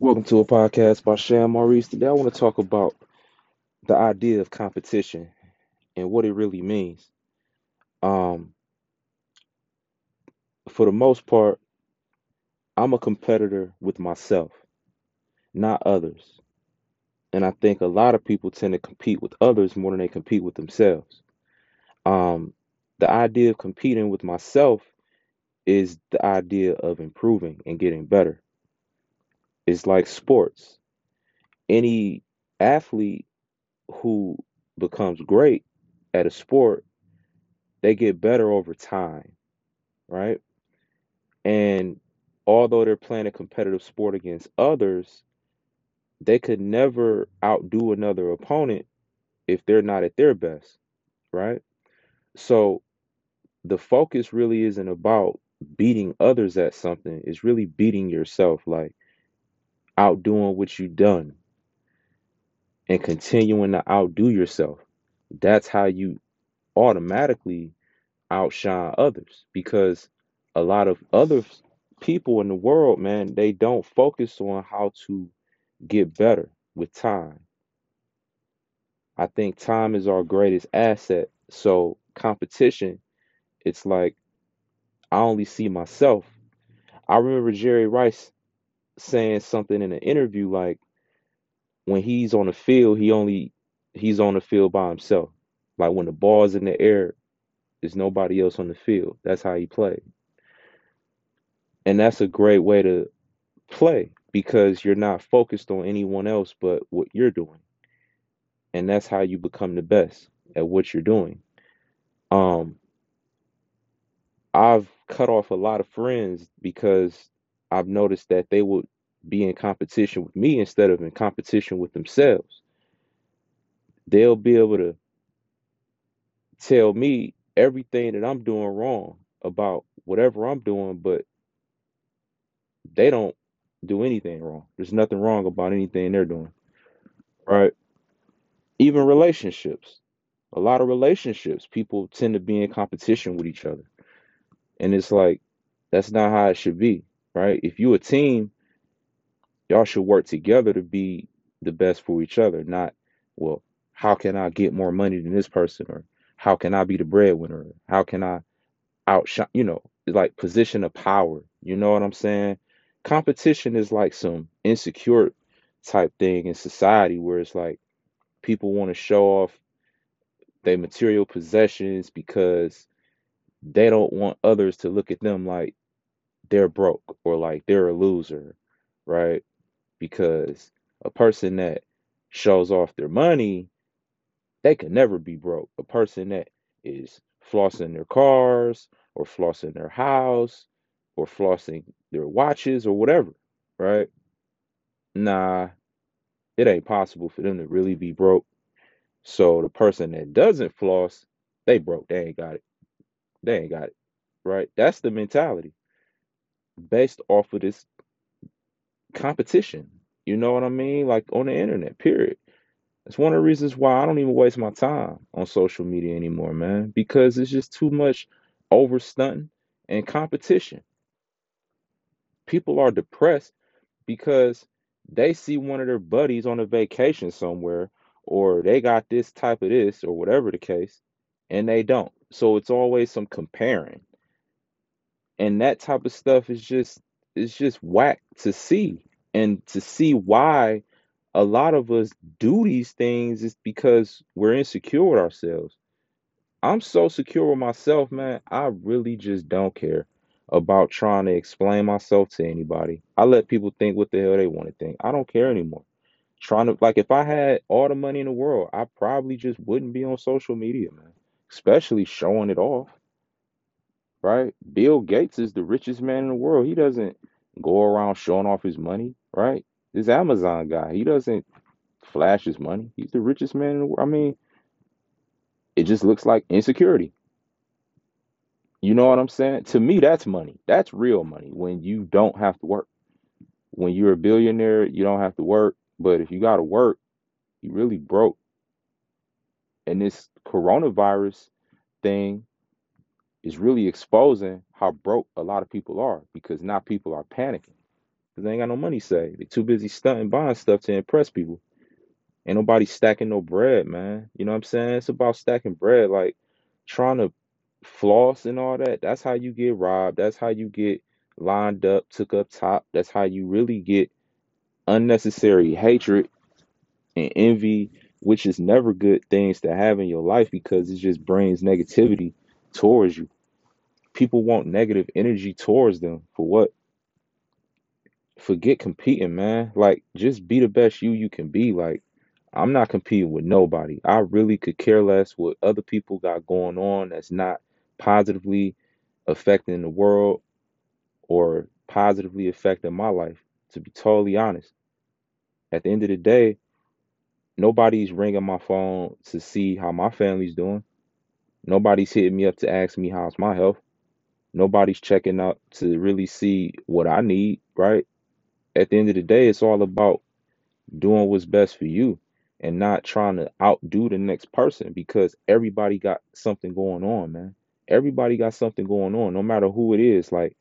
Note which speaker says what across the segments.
Speaker 1: Welcome to a podcast by Sham Maurice. Today I want to talk about the idea of competition and what it really means. Um, for the most part, I'm a competitor with myself, not others. And I think a lot of people tend to compete with others more than they compete with themselves. Um, the idea of competing with myself is the idea of improving and getting better. It's like sports. Any athlete who becomes great at a sport, they get better over time, right? And although they're playing a competitive sport against others, they could never outdo another opponent if they're not at their best, right? So the focus really isn't about beating others at something, it's really beating yourself, like outdoing what you've done and continuing to outdo yourself. That's how you automatically outshine others because a lot of other people in the world, man, they don't focus on how to get better with time. I think time is our greatest asset. So competition, it's like I only see myself. I remember Jerry Rice saying something in an interview like when he's on the field, he only he's on the field by himself. Like when the ball's in the air, there's nobody else on the field. That's how he played. And that's a great way to play because you're not focused on anyone else but what you're doing. And that's how you become the best at what you're doing. Um, I've cut off a lot of friends because I've noticed that they would be in competition with me instead of in competition with themselves. They'll be able to tell me everything that I'm doing wrong about whatever I'm doing, but they don't do anything wrong. There's nothing wrong about anything they're doing, right? Even relationships. A lot of relationships, people tend to be in competition with each other. And it's like, that's not how it should be, right? If you a team, y'all should work together to be the best for each other, not, well, how can I get more money than this person? Or how can I be the breadwinner? How can I outshine, you know, like position of power. You know what I'm saying? Competition is like some insecure type thing in society where it's like people want to show off their material possessions because they don't want others to look at them like they're broke or like they're a loser, right? Because a person that shows off their money, they can never be broke. A person that is flossing their cars or flossing their house or flossing their watches or whatever, right? Nah, it ain't possible for them to really be broke. So the person that doesn't floss, they broke. They ain't got it. They ain't got it, right? That's the mentality based off of this competition. You know what I mean? Like on the internet, period. That's one of the reasons why I don't even waste my time on social media anymore, man, because it's just too much overstunting and competition. People are depressed because they see one of their buddies on a vacation somewhere or they got this type of this or whatever the case and they don't. So it's always some comparing. And that type of stuff is just it's just whack to see and to see why a lot of us do these things is because we're insecure with ourselves. I'm so secure with myself, man. I really just don't care about trying to explain myself to anybody. I let people think what the hell they want to think. I don't care anymore. Trying to like if I had all the money in the world, I probably just wouldn't be on social media, man. Especially showing it off, right? Bill Gates is the richest man in the world. He doesn't go around showing off his money, right? This Amazon guy, he doesn't flash his money. He's the richest man in the world. I mean, it just looks like insecurity. You know what I'm saying? To me, that's money. That's real money when you don't have to work. When you're a billionaire, you don't have to work. But if you got to work, you really broke. And this coronavirus thing is really exposing how broke a lot of people are because now people are panicking. because they ain't got no money saved. They too busy stunting, buying stuff to impress people. Ain't nobody stacking no bread, man. You know what I'm saying? It's about stacking bread, like trying to floss and all that. That's how you get robbed. That's how you get lined up, took up top. That's how you really get unnecessary hatred and envy, which is never good things to have in your life because it just brings negativity towards you. People want negative energy towards them for what? Forget competing, man. Like, just be the best you you can be. Like, I'm not competing with nobody. I really could care less what other people got going on that's not positively affecting the world or positively affecting my life, to be totally honest. At the end of the day, nobody's ringing my phone to see how my family's doing. Nobody's hitting me up to ask me how's my health. Nobody's checking out to really see what I need, right? At the end of the day, it's all about doing what's best for you and not trying to outdo the next person because everybody got something going on, man. Everybody got something going on, no matter who it is. Like,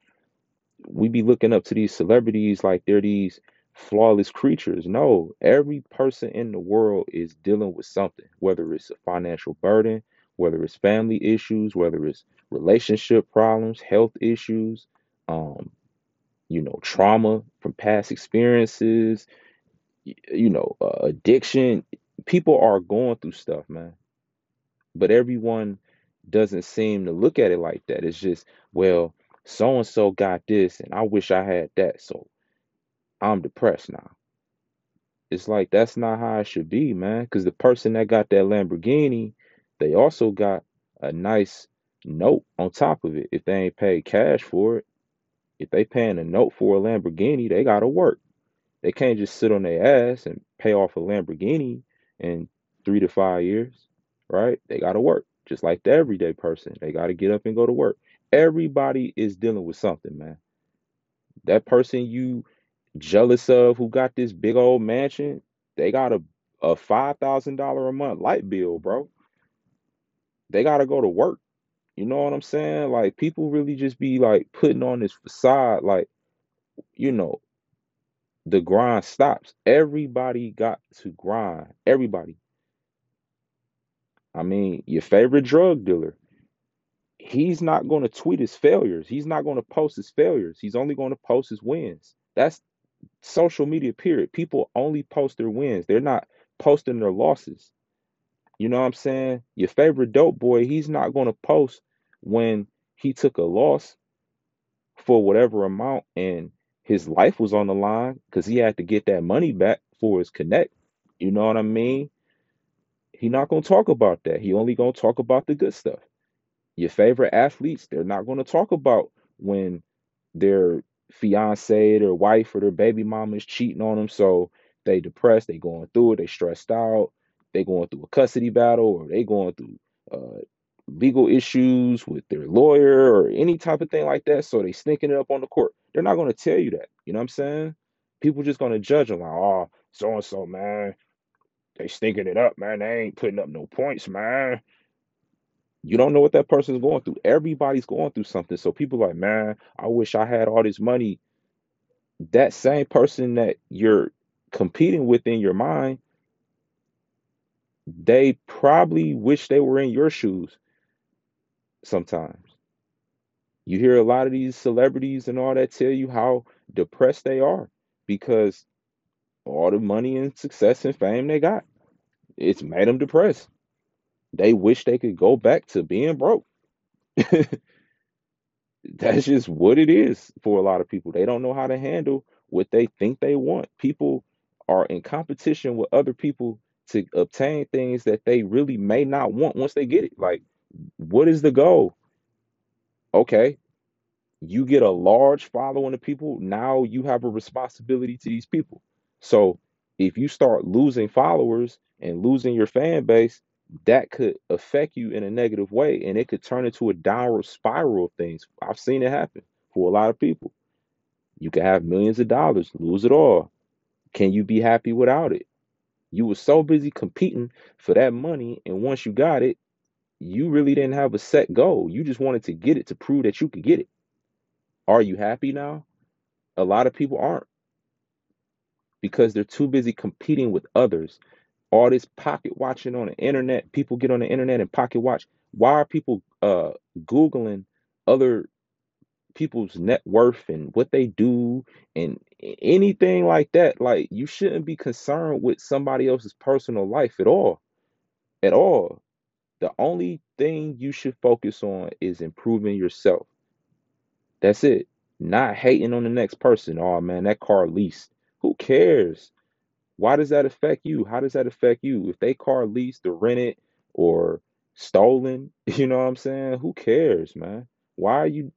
Speaker 1: we be looking up to these celebrities like they're these flawless creatures. No, every person in the world is dealing with something, whether it's a financial burden, whether it's family issues, whether it's relationship problems, health issues, um, you know, trauma from past experiences, you know, uh, addiction. People are going through stuff, man. But everyone doesn't seem to look at it like that. It's just, well, so and so got this, and I wish I had that, so I'm depressed now. It's like that's not how it should be, man. Because the person that got that Lamborghini, they also got a nice note on top of it. If they ain't paid cash for it, if they paying a note for a Lamborghini, they gotta work. They can't just sit on their ass and pay off a Lamborghini in three to five years, right? They gotta work. Just like the everyday person. They gotta get up and go to work. Everybody is dealing with something, man. That person you jealous of who got this big old mansion, they got a, a five thousand dollar a month light bill, bro. They gotta go to work. You know what I'm saying? Like people really just be like putting on this facade, like, you know, the grind stops. Everybody got to grind. Everybody. I mean, your favorite drug dealer, he's not going to tweet his failures. He's not going to post his failures. He's only going to post his wins. That's social media, period. People only post their wins, they're not posting their losses. You know what I'm saying? Your favorite dope boy, he's not going to post when he took a loss for whatever amount and his life was on the line because he had to get that money back for his connect. You know what I mean? He not gonna talk about that. He only gonna talk about the good stuff. Your favorite athletes, they're not gonna talk about when their fiance, their wife, or their baby mama is cheating on them. So they depressed, they going through it, they stressed out, they going through a custody battle, or they going through uh, legal issues with their lawyer or any type of thing like that. So they sneaking it up on the court. They're not going to tell you that. You know what I'm saying? People just going to judge them like, oh, so and so, man, they stinking it up, man. They ain't putting up no points, man. You don't know what that person's going through. Everybody's going through something. So people like, man, I wish I had all this money. That same person that you're competing with in your mind, they probably wish they were in your shoes sometimes. You hear a lot of these celebrities and all that tell you how depressed they are because all the money and success and fame they got. It's made them depressed. They wish they could go back to being broke. That's just what it is for a lot of people. They don't know how to handle what they think they want. People are in competition with other people to obtain things that they really may not want once they get it. Like, what is the goal? Okay, you get a large following of people. Now you have a responsibility to these people. So if you start losing followers and losing your fan base, that could affect you in a negative way and it could turn into a downward spiral of things. I've seen it happen for a lot of people. You could have millions of dollars, lose it all. Can you be happy without it? You were so busy competing for that money, and once you got it, you really didn't have a set goal. You just wanted to get it to prove that you could get it. Are you happy now? A lot of people aren't. because they're too busy competing with others. All this pocket watching on the internet, people get on the internet and pocket watch. Why are people uh googling other people's net worth and what they do and anything like that? Like you shouldn't be concerned with somebody else's personal life at all. At all. The only thing you should focus on is improving yourself. That's it. Not hating on the next person. Oh man, that car leased. Who cares? Why does that affect you? How does that affect you? If they car leased or rented or stolen, you know what I'm saying? Who cares, man? Why are you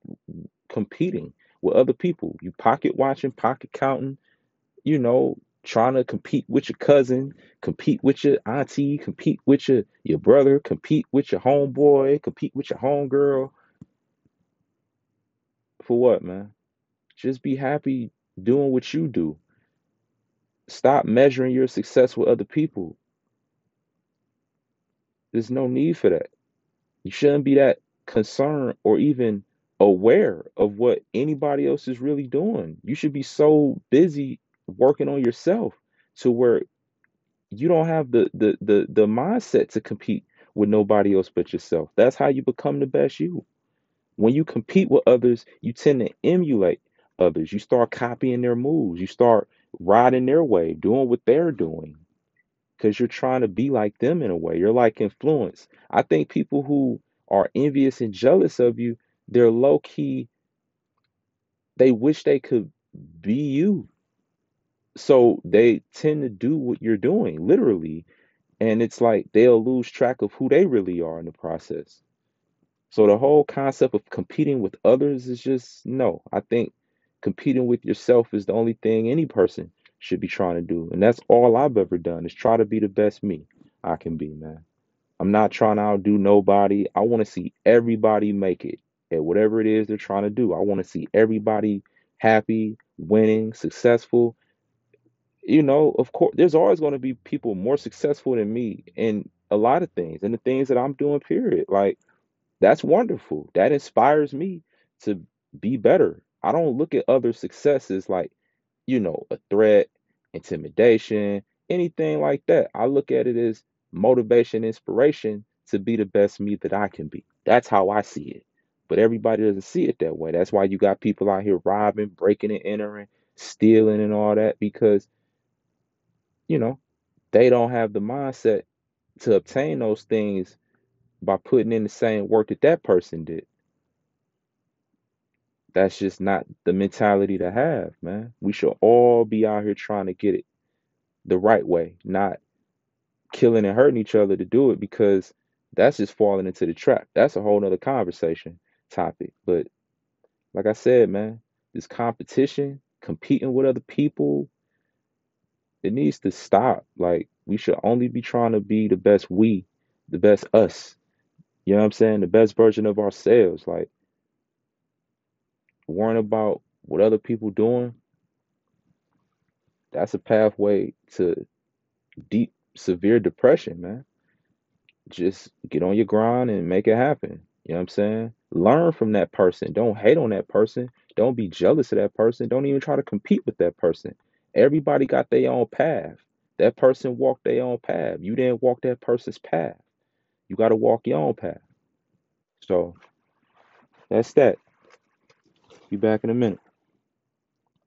Speaker 1: competing with other people? You pocket watching, pocket counting, you know, trying to compete with your cousin, compete with your auntie, compete with your, your brother, compete with your homeboy, compete with your homegirl. For what, man? Just be happy doing what you do. Stop measuring your success with other people. There's no need for that. You shouldn't be that concerned or even aware of what anybody else is really doing. You should be so busy working on yourself to where you don't have the the the, the mindset to compete with nobody else but yourself. That's how you become the best you. When you compete with others, you tend to emulate others. You start copying their moves. You start riding their way, doing what they're doing because you're trying to be like them in a way. You're like influence. I think people who are envious and jealous of you, they're low key, they wish they could be you. So they tend to do what you're doing, literally. And it's like they'll lose track of who they really are in the process. So the whole concept of competing with others is just no. I think competing with yourself is the only thing any person should be trying to do. And that's all I've ever done is try to be the best me I can be, man. I'm not trying to outdo nobody. I want to see everybody make it at whatever it is they're trying to do. I want to see everybody happy, winning, successful. You know, of course, there's always going to be people more successful than me in a lot of things and the things that I'm doing, period. Like, that's wonderful. That inspires me to be better. I don't look at other successes like, you know, a threat, intimidation, anything like that. I look at it as motivation, inspiration to be the best me that I can be. That's how I see it. But everybody doesn't see it that way. That's why you got people out here robbing, breaking and entering, stealing and all that because, you know, they don't have the mindset to obtain those things by putting in the same work that that person did. That's just not the mentality to have, man. We should all be out here trying to get it the right way, not killing and hurting each other to do it because that's just falling into the trap. That's a whole nother conversation topic. But like I said, man, this competition, competing with other people, it needs to stop. Like we should only be trying to be the best we, the best us. You know what I'm saying? The best version of ourselves. Like worrying about what other people doing, that's a pathway to deep, severe depression, man. Just get on your grind and make it happen. You know what I'm saying? Learn from that person. Don't hate on that person. Don't be jealous of that person. Don't even try to compete with that person. Everybody got their own path. That person walked their own path. You didn't walk that person's path. You got to walk your own path. So that's that. Be back in a minute.